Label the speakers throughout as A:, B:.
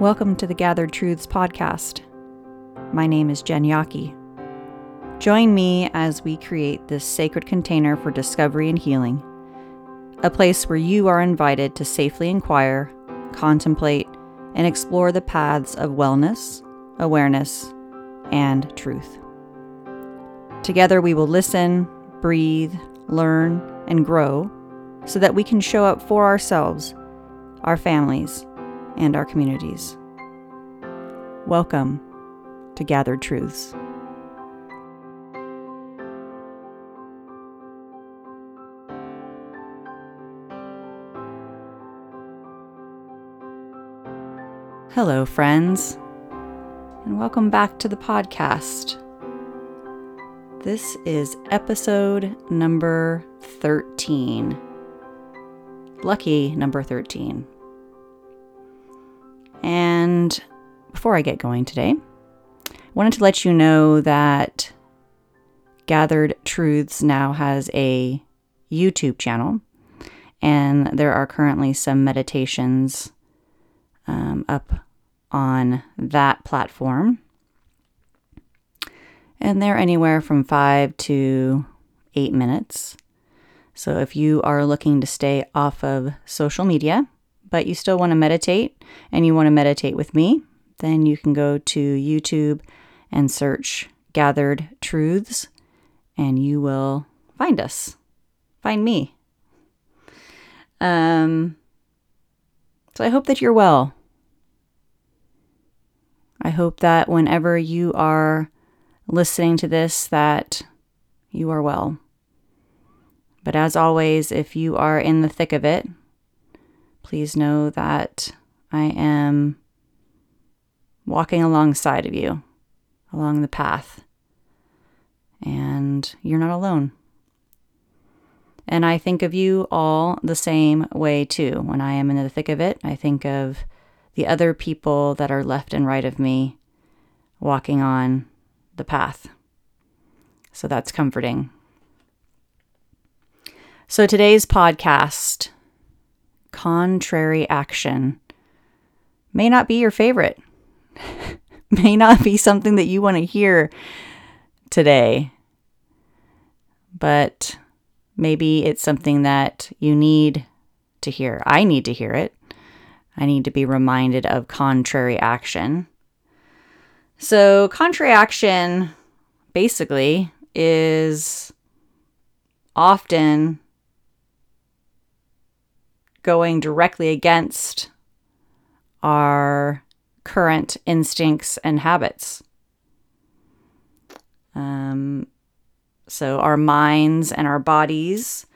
A: Welcome to the Gathered Truths podcast. My name is Jen Yaki. Join me as we create this sacred container for discovery and healing, a place where you are invited to safely inquire, contemplate, and explore the paths of wellness, awareness, and truth. Together, we will listen, breathe, learn, and grow so that we can show up for ourselves, our families, and our communities. Welcome to Gathered Truths. Hello, friends, and welcome back to the podcast. This is episode number 13. Lucky number 13. And before I get going today, I wanted to let you know that Gathered Truths now has a YouTube channel, and there are currently some meditations um, up on that platform. And they're anywhere from five to eight minutes. So if you are looking to stay off of social media, but you still want to meditate and you want to meditate with me, then you can go to YouTube and search Gathered Truths and you will find us. Find me. Um, so I hope that you're well. I hope that whenever you are listening to this that you are well. But as always, if you are in the thick of it, please know that I am walking alongside of you along the path. And you're not alone. And I think of you all the same way too. When I am in the thick of it, I think of the other people that are left and right of me walking on the path. So that's comforting. So today's podcast, Contrary Action, may not be your favorite, may not be something that you want to hear today, but maybe it's something that you need to hear. I need to hear it. I need to be reminded of contrary action. So, contrary action basically is often going directly against our current instincts and habits. Um, so, our minds and our bodies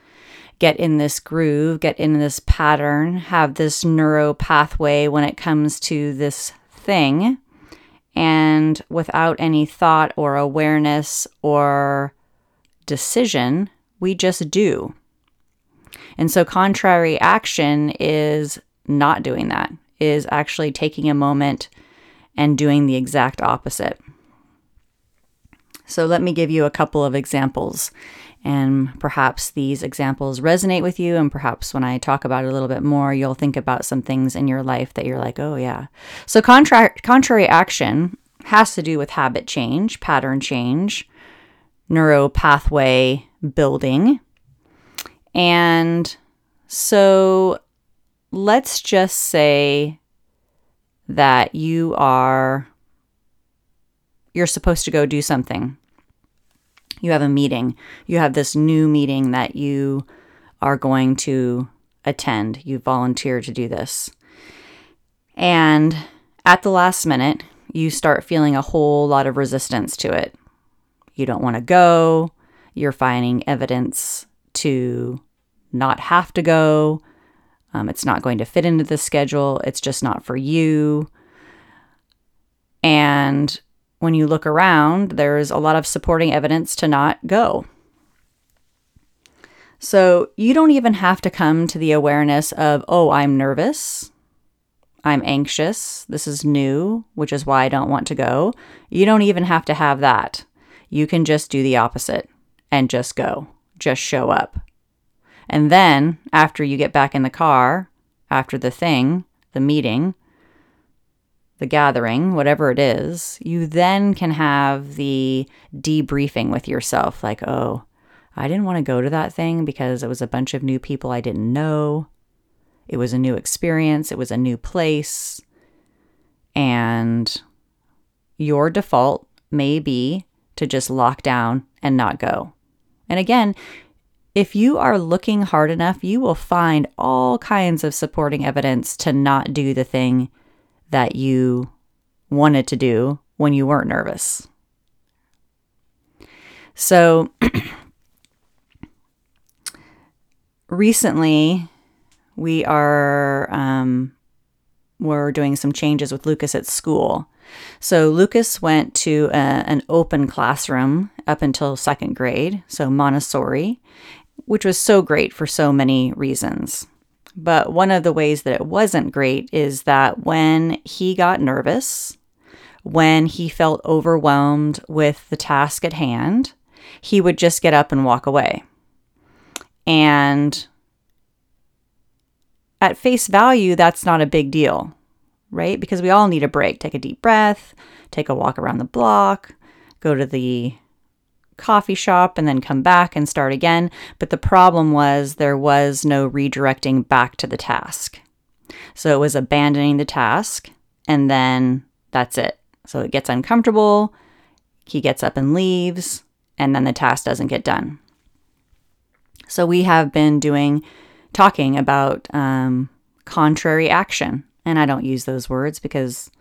A: get in this groove, get in this pattern, have this neuro pathway when it comes to this thing. And without any thought or awareness or decision, we just do. And so, contrary action is not doing that, is actually taking a moment and doing the exact opposite. So, let me give you a couple of examples. And perhaps these examples resonate with you. And perhaps when I talk about it a little bit more, you'll think about some things in your life that you're like, oh, yeah. So, contra- contrary action has to do with habit change, pattern change, neuro pathway building. And so, let's just say that you are you're supposed to go do something you have a meeting, you have this new meeting that you are going to attend. You volunteer to do this. And at the last minute, you start feeling a whole lot of resistance to it. You don't want to go. You're finding evidence to not have to go. Um, it's not going to fit into the schedule. It's just not for you. And when you look around, there's a lot of supporting evidence to not go. So you don't even have to come to the awareness of, oh, I'm nervous. I'm anxious. This is new, which is why I don't want to go. You don't even have to have that. You can just do the opposite and just go, just show up. And then, after you get back in the car, after the thing, the meeting, the gathering, whatever it is, you then can have the debriefing with yourself like, oh, I didn't want to go to that thing because it was a bunch of new people I didn't know. It was a new experience, it was a new place. And your default may be to just lock down and not go. And again, if you are looking hard enough, you will find all kinds of supporting evidence to not do the thing that you wanted to do when you weren't nervous. So, recently, we are um, we're doing some changes with Lucas at school. So Lucas went to a, an open classroom up until second grade, so Montessori, which was so great for so many reasons. But one of the ways that it wasn't great is that when he got nervous, when he felt overwhelmed with the task at hand, he would just get up and walk away. And at face value, that's not a big deal, right? Because we all need a break. Take a deep breath, take a walk around the block, go to the coffee shop, and then come back and start again. But the problem was there was no redirecting back to the task. So it was abandoning the task, and then that's it. So it gets uncomfortable, he gets up and leaves, and then the task doesn't get done. So we have been doing talking about um, contrary action. And I don't use those words because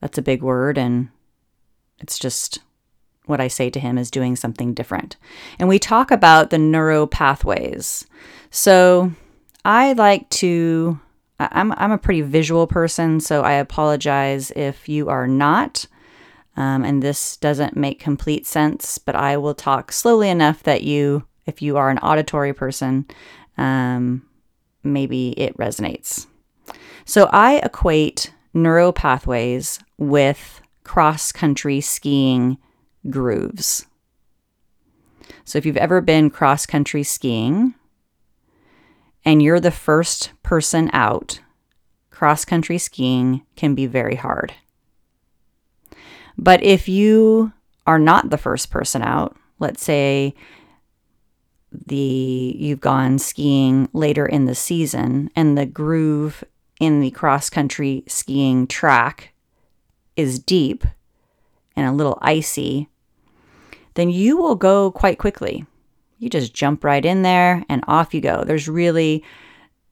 A: that's a big word and it's just what I say to him is doing something different. And we talk about the neuro pathways. So I like to, I'm, I'm a pretty visual person, so I apologize if you are not. Um, and this doesn't make complete sense, but I will talk slowly enough that you, if you are an auditory person, um, maybe it resonates. So I equate neuro pathways with cross country skiing grooves. So if you've ever been cross country skiing and you're the first person out, cross country skiing can be very hard. But if you are not the first person out, let's say the you've gone skiing later in the season and the groove in the cross country skiing track is deep and a little icy, then you will go quite quickly. You just jump right in there and off you go. There's really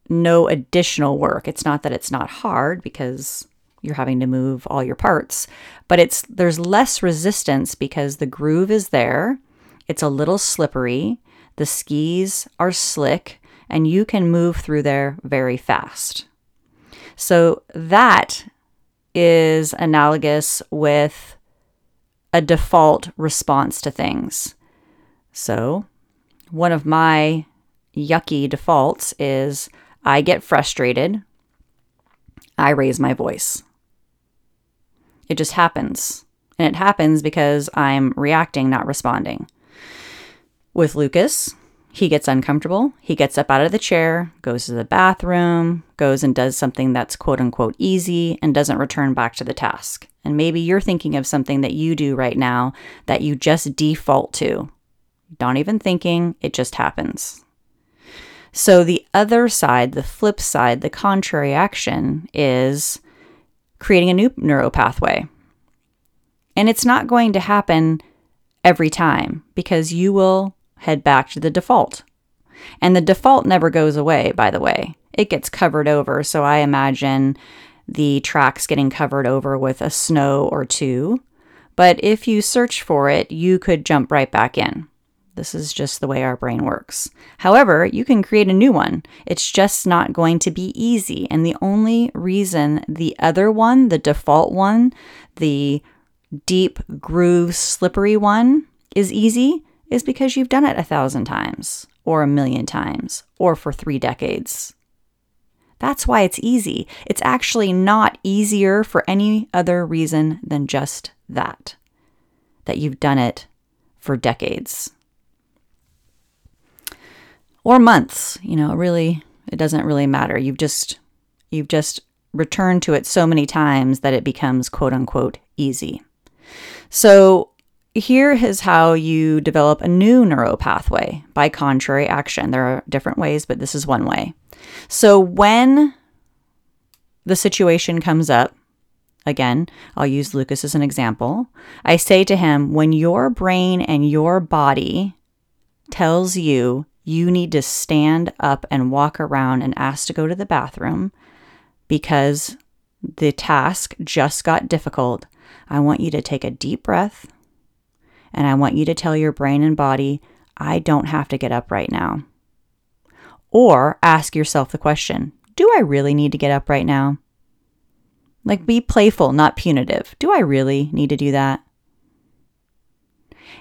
A: no additional work. It's not that it's not hard because you're having to move all your parts, but it's there's less resistance because the groove is there. It's a little slippery the skis are slick and you can move through there very fast. So that is analogous with a default response to things. So, one of my yucky defaults is I get frustrated, I raise my voice. It just happens. And it happens because I'm reacting, not responding. With Lucas, he gets uncomfortable. He gets up out of the chair, goes to the bathroom, goes and does something that's quote unquote easy, and doesn't return back to the task. And maybe you're thinking of something that you do right now that you just default to. Not even thinking, it just happens. So, the other side, the flip side, the contrary action is creating a new neural pathway. And it's not going to happen every time because you will head back to the default. And the default never goes away, by the way. It gets covered over. So I imagine the tracks getting covered over with a snow or two. But if you search for it, you could jump right back in. This is just the way our brain works. However, you can create a new one. It's just not going to be easy. And the only reason the other one, the default one, the deep groove, slippery one, is easy is because you've done it a thousand times, or a million times, or for three decades. That's why it's easy. It's actually not easier for any other reason than just that, that you've done it for decades. Or months, you know, really, it doesn't really matter. You've just, you've just returned to it so many times that it becomes quote unquote easy. So, here is how you develop a new neural pathway by contrary action. There are different ways, but this is one way. So, when the situation comes up, again, I'll use Lucas as an example. I say to him, when your brain and your body tells you you need to stand up and walk around and ask to go to the bathroom because the task just got difficult, I want you to take a deep breath and I want you to tell your brain and body, I don't have to get up right now. Or ask yourself the question Do I really need to get up right now? Like, be playful, not punitive. Do I really need to do that?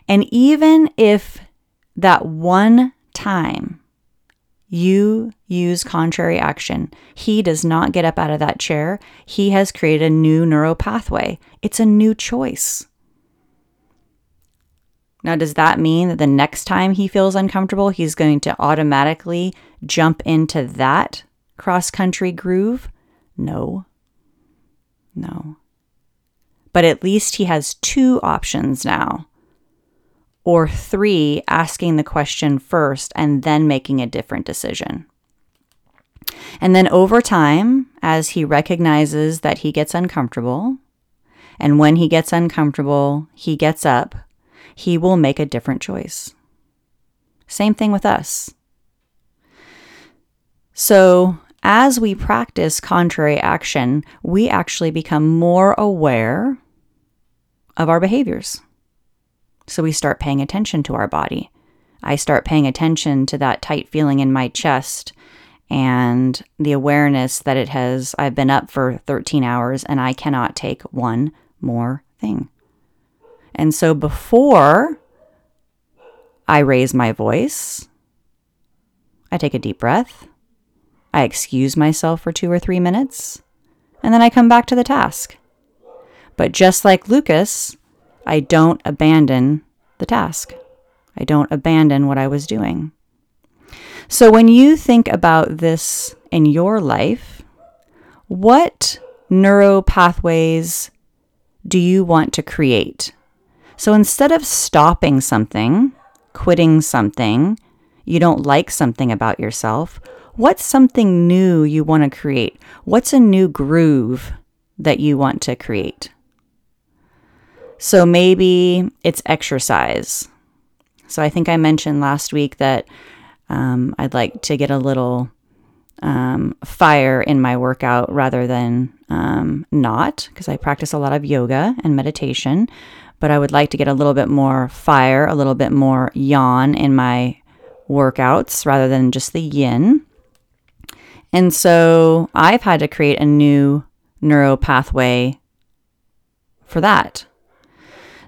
A: And even if that one time you use contrary action, he does not get up out of that chair. He has created a new neural pathway. It's a new choice. Now, does that mean that the next time he feels uncomfortable, he's going to automatically jump into that cross country groove? No. No. But at least he has two options now or three, asking the question first and then making a different decision. And then over time, as he recognizes that he gets uncomfortable, and when he gets uncomfortable, he gets up, he will make a different choice. Same thing with us. So, as we practice contrary action, we actually become more aware of our behaviors. So we start paying attention to our body. I start paying attention to that tight feeling in my chest and the awareness that it has, I've been up for 13 hours and I cannot take one more thing. And so before I raise my voice, I take a deep breath, I excuse myself for two or three minutes, and then I come back to the task. But just like Lucas, I don't abandon the task. I don't abandon what I was doing. So when you think about this in your life, what neuro pathways do you want to create? So instead of stopping something, quitting something, you don't like something about yourself, what's something new you want to create? What's a new groove that you want to create? So maybe it's exercise. So I think I mentioned last week that um, I'd like to get a little um, fire in my workout rather than um, not, because I practice a lot of yoga and meditation. But I would like to get a little bit more fire, a little bit more yang in my workouts rather than just the yin. And so I've had to create a new neuro pathway for that.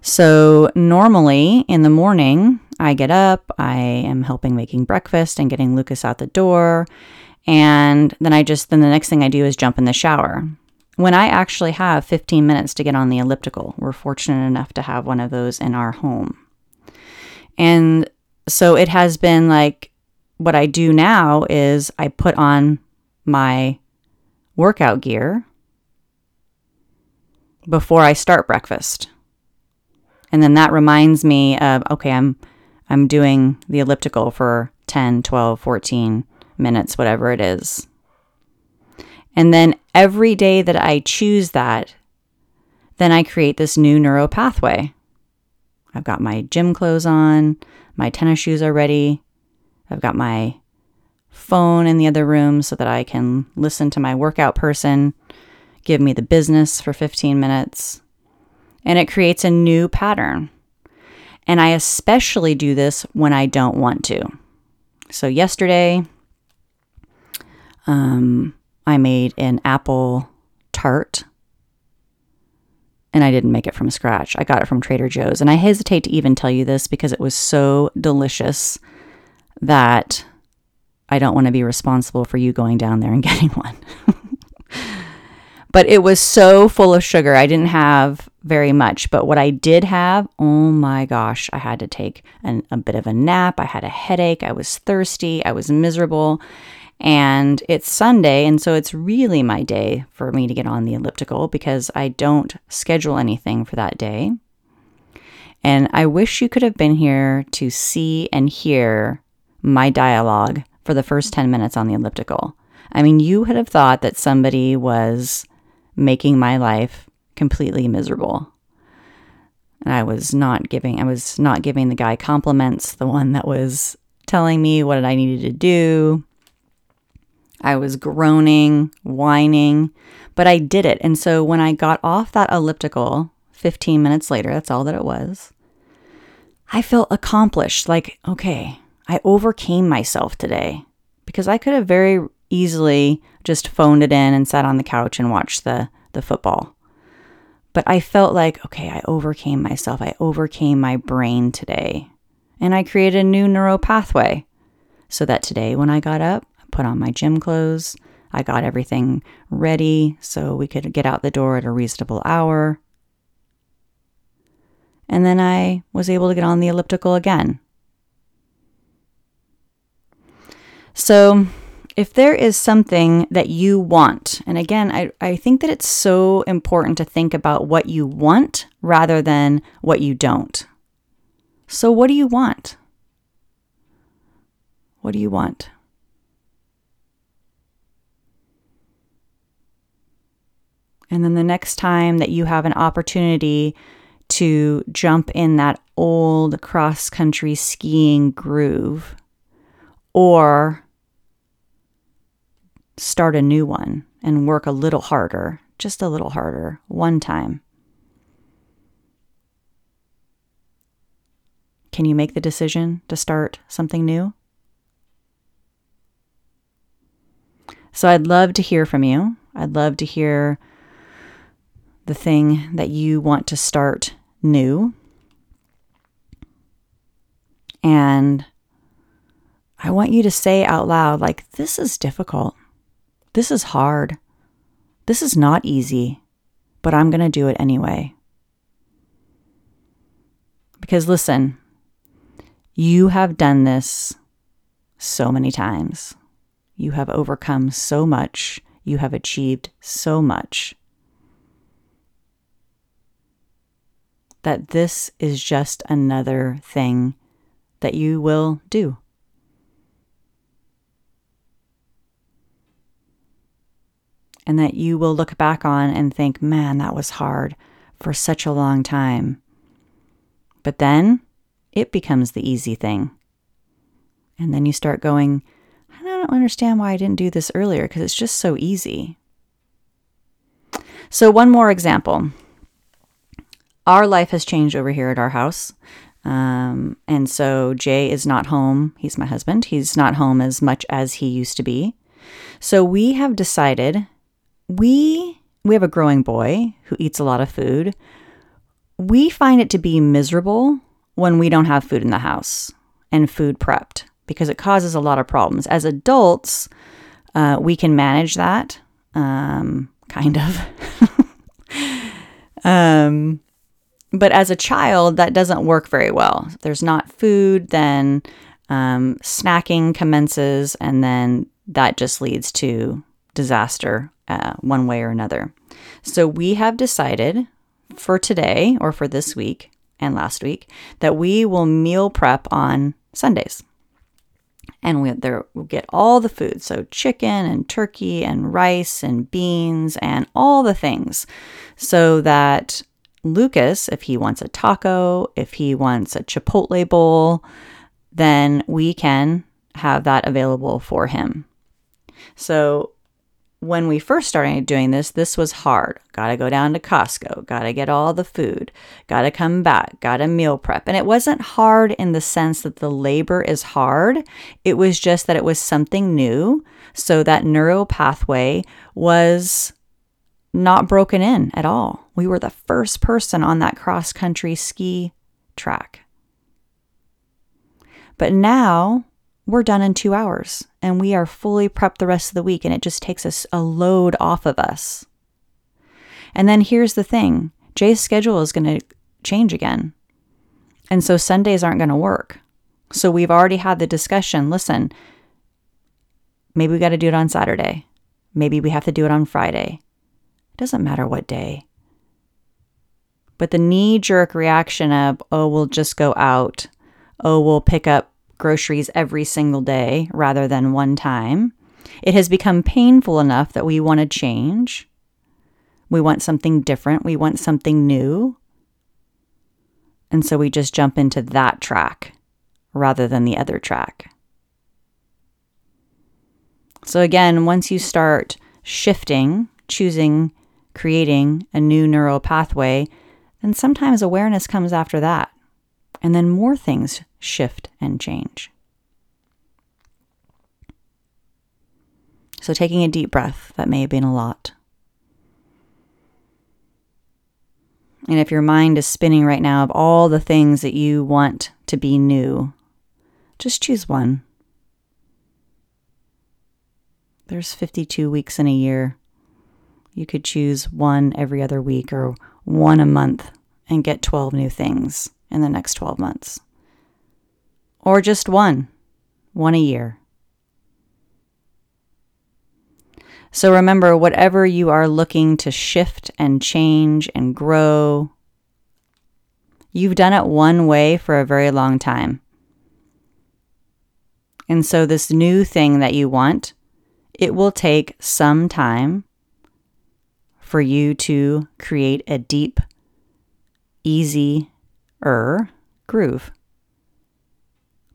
A: So, normally in the morning, I get up, I am helping making breakfast and getting Lucas out the door. And then I just, then the next thing I do is jump in the shower. When I actually have 15 minutes to get on the elliptical, we're fortunate enough to have one of those in our home. And so it has been like what I do now is I put on my workout gear before I start breakfast. And then that reminds me of okay, I'm I'm doing the elliptical for 10, 12, 14 minutes, whatever it is. And then every day that I choose that, then I create this new neuro pathway. I've got my gym clothes on, my tennis shoes are ready. I've got my phone in the other room so that I can listen to my workout person give me the business for 15 minutes and it creates a new pattern. And I especially do this when I don't want to. So, yesterday, um, I made an apple tart and I didn't make it from scratch. I got it from Trader Joe's. And I hesitate to even tell you this because it was so delicious that I don't want to be responsible for you going down there and getting one. but it was so full of sugar. I didn't have very much. But what I did have, oh my gosh, I had to take an, a bit of a nap. I had a headache. I was thirsty. I was miserable. And it's Sunday, and so it's really my day for me to get on the elliptical because I don't schedule anything for that day. And I wish you could have been here to see and hear my dialogue for the first 10 minutes on the elliptical. I mean, you would have thought that somebody was making my life completely miserable. And I was not giving I was not giving the guy compliments, the one that was telling me what I needed to do. I was groaning, whining, but I did it. And so when I got off that elliptical 15 minutes later, that's all that it was, I felt accomplished. Like, okay, I overcame myself today because I could have very easily just phoned it in and sat on the couch and watched the, the football. But I felt like, okay, I overcame myself. I overcame my brain today. And I created a new neural pathway so that today when I got up, put on my gym clothes, I got everything ready so we could get out the door at a reasonable hour. And then I was able to get on the elliptical again. So, if there is something that you want, and again, I, I think that it's so important to think about what you want rather than what you don't. So, what do you want? What do you want? And then the next time that you have an opportunity to jump in that old cross country skiing groove or start a new one and work a little harder, just a little harder, one time. Can you make the decision to start something new? So I'd love to hear from you. I'd love to hear the thing that you want to start new. And I want you to say out loud, like, this is difficult. This is hard. This is not easy, but I'm going to do it anyway. Because listen, you have done this so many times. You have overcome so much. You have achieved so much. That this is just another thing that you will do. and that you will look back on and think, man, that was hard for such a long time. But then it becomes the easy thing. And then you start going, I don't understand why I didn't do this earlier because it's just so easy. So, one more example. Our life has changed over here at our house. Um, and so Jay is not home. He's my husband. He's not home as much as he used to be. So we have decided we we have a growing boy who eats a lot of food. We find it to be miserable when we don't have food in the house and food prepped because it causes a lot of problems. As adults, uh, we can manage that, um, kind of. um, but as a child, that doesn't work very well. If there's not food, then um, snacking commences, and then that just leads to disaster uh, one way or another. So we have decided for today or for this week and last week that we will meal prep on Sundays. And we, there, we'll get all the food. So, chicken and turkey and rice and beans and all the things. So that Lucas, if he wants a taco, if he wants a Chipotle bowl, then we can have that available for him. So, when we first started doing this, this was hard. Got to go down to Costco, got to get all the food, got to come back, got to meal prep. And it wasn't hard in the sense that the labor is hard. It was just that it was something new. So that neural pathway was not broken in at all. We were the first person on that cross country ski track. But now we're done in two hours and we are fully prepped the rest of the week and it just takes us a load off of us. And then here's the thing Jay's schedule is going to change again. And so Sundays aren't going to work. So we've already had the discussion listen, Maybe we got to do it on Saturday. Maybe we have to do it on Friday. It doesn't matter what day. But the knee jerk reaction of, oh, we'll just go out, oh, we'll pick up groceries every single day rather than one time, it has become painful enough that we want to change. We want something different. We want something new. And so we just jump into that track rather than the other track. So, again, once you start shifting, choosing, creating a new neural pathway, then sometimes awareness comes after that. And then more things shift and change. So, taking a deep breath, that may have been a lot. And if your mind is spinning right now of all the things that you want to be new, just choose one. There's 52 weeks in a year. You could choose one every other week or one a month and get 12 new things in the next 12 months. Or just one, one a year. So remember, whatever you are looking to shift and change and grow, you've done it one way for a very long time. And so, this new thing that you want, it will take some time for you to create a deep, easy er groove.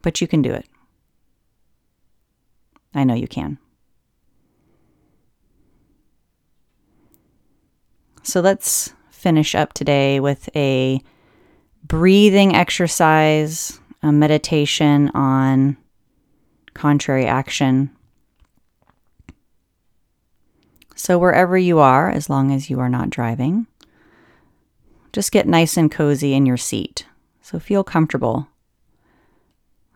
A: But you can do it. I know you can. So let's finish up today with a breathing exercise, a meditation on contrary action. So, wherever you are, as long as you are not driving, just get nice and cozy in your seat. So, feel comfortable.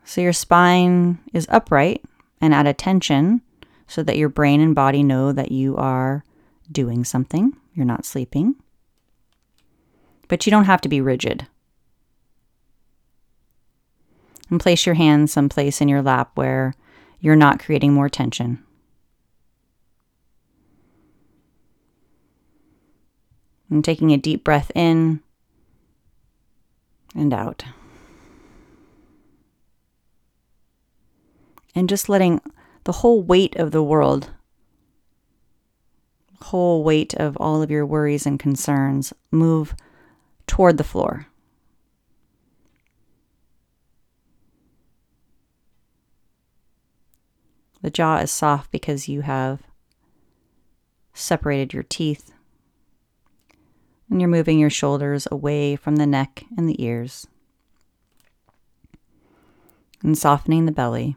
A: So, your spine is upright and at attention so that your brain and body know that you are doing something, you're not sleeping. But you don't have to be rigid. And place your hands someplace in your lap where you're not creating more tension. And taking a deep breath in and out. And just letting the whole weight of the world, whole weight of all of your worries and concerns move toward the floor. The jaw is soft because you have separated your teeth and you're moving your shoulders away from the neck and the ears and softening the belly.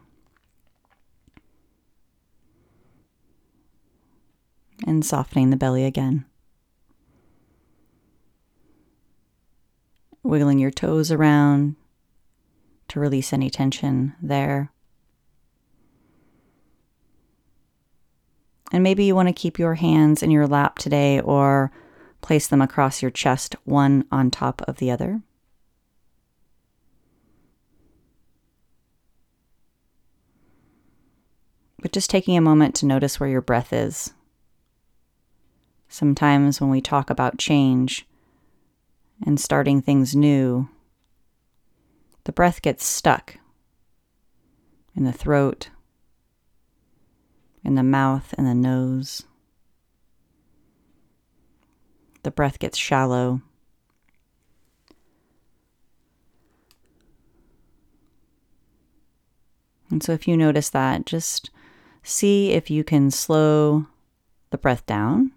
A: And softening the belly again. Wiggling your toes around to release any tension there. And maybe you want to keep your hands in your lap today or Place them across your chest, one on top of the other. But just taking a moment to notice where your breath is. Sometimes when we talk about change and starting things new, the breath gets stuck in the throat, in the mouth, and the nose. The breath gets shallow. And so, if you notice that, just see if you can slow the breath down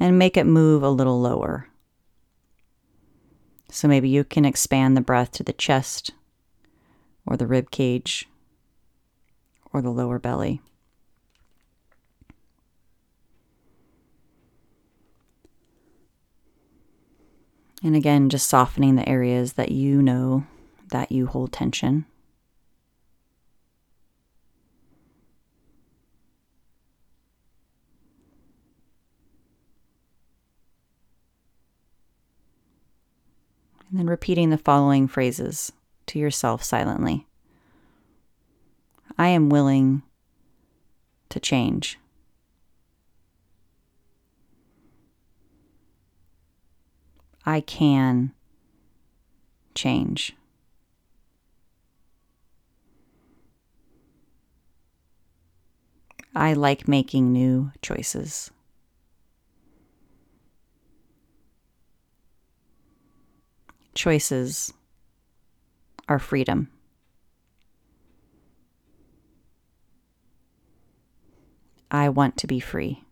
A: and make it move a little lower. So, maybe you can expand the breath to the chest or the rib cage or the lower belly. And again, just softening the areas that you know that you hold tension. And then repeating the following phrases to yourself silently I am willing to change. I can change. I like making new choices. Choices are freedom. I want to be free.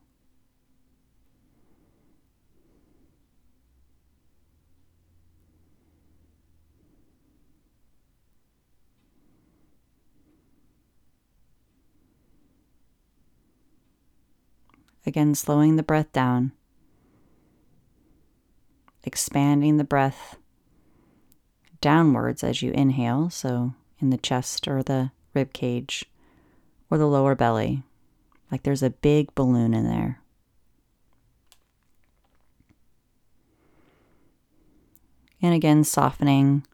A: Again, slowing the breath down, expanding the breath downwards as you inhale, so in the chest or the rib cage or the lower belly, like there's a big balloon in there. And again, softening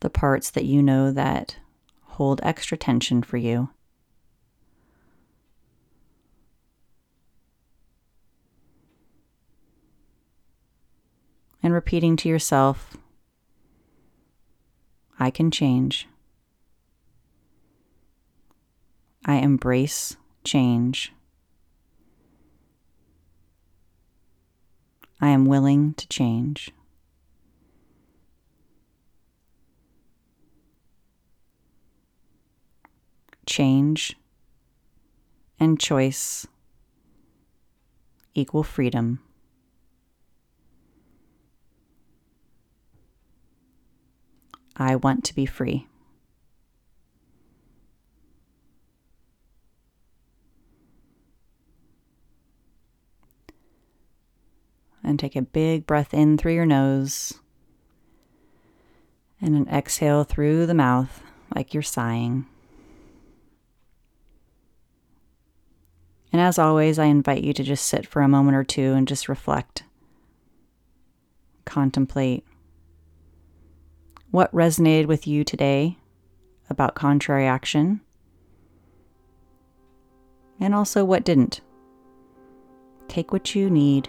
A: the parts that you know that hold extra tension for you. And repeating to yourself, I can change. I embrace change. I am willing to change. Change and choice equal freedom. I want to be free. And take a big breath in through your nose and an exhale through the mouth like you're sighing. And as always, I invite you to just sit for a moment or two and just reflect, contemplate what resonated with you today about contrary action, and also what didn't. Take what you need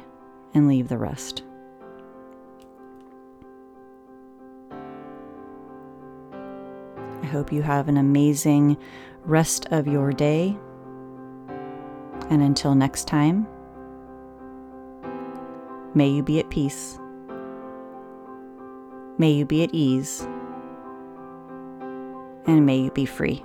A: and leave the rest. I hope you have an amazing rest of your day. And until next time, may you be at peace. May you be at ease, and may you be free.